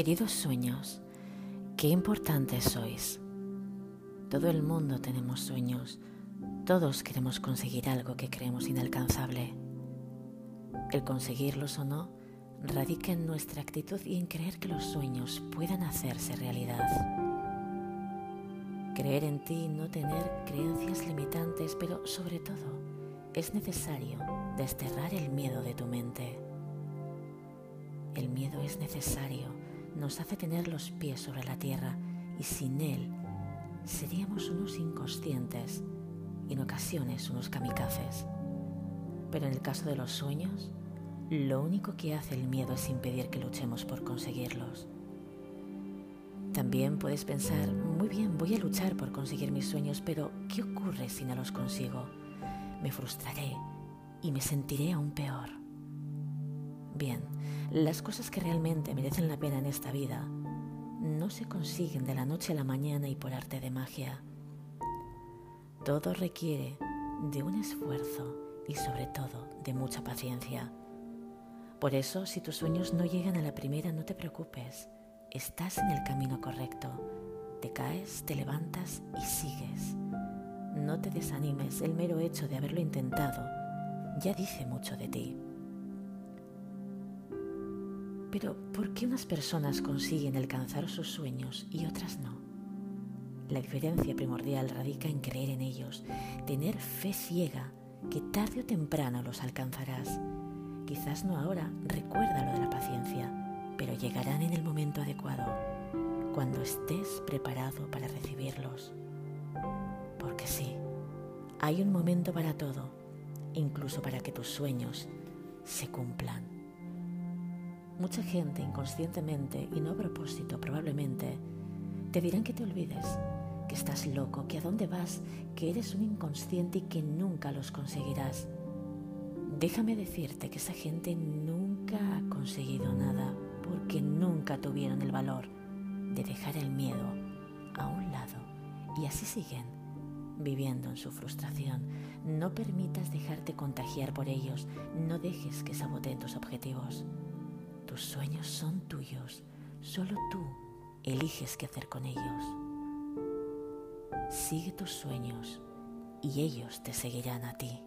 Queridos sueños, qué importantes sois. Todo el mundo tenemos sueños, todos queremos conseguir algo que creemos inalcanzable. El conseguirlos o no radica en nuestra actitud y en creer que los sueños puedan hacerse realidad. Creer en ti y no tener creencias limitantes, pero sobre todo es necesario desterrar el miedo de tu mente. El miedo es necesario, nos hace tener los pies sobre la tierra y sin él seríamos unos inconscientes y en ocasiones unos kamikazes. Pero en el caso de los sueños, lo único que hace el miedo es impedir que luchemos por conseguirlos. También puedes pensar, muy bien, voy a luchar por conseguir mis sueños, pero ¿qué ocurre si no los consigo? Me frustraré y me sentiré aún peor. Bien, las cosas que realmente merecen la pena en esta vida no se consiguen de la noche a la mañana y por arte de magia. Todo requiere de un esfuerzo y sobre todo de mucha paciencia. Por eso, si tus sueños no llegan a la primera, no te preocupes. Estás en el camino correcto. Te caes, te levantas y sigues. No te desanimes, el mero hecho de haberlo intentado ya dice mucho de ti. Pero, ¿por qué unas personas consiguen alcanzar sus sueños y otras no? La diferencia primordial radica en creer en ellos, tener fe ciega que tarde o temprano los alcanzarás Quizás no ahora, recuerda lo de la paciencia, pero llegarán en el momento adecuado, cuando estés preparado para recibirlos. Porque sí, hay un momento para todo, incluso para que tus sueños se cumplan. Mucha gente inconscientemente y no a propósito probablemente te dirán que te olvides, que estás loco, que a dónde vas, que eres un inconsciente y que nunca los conseguirás. Déjame decirte que esa gente nunca ha conseguido nada porque nunca tuvieron el valor de dejar el miedo a un lado y así siguen viviendo en su frustración. No permitas dejarte contagiar por ellos, no dejes que saboteen tus objetivos. Tus sueños son tuyos, solo tú eliges qué hacer con ellos. Sigue tus sueños y ellos te seguirán a ti.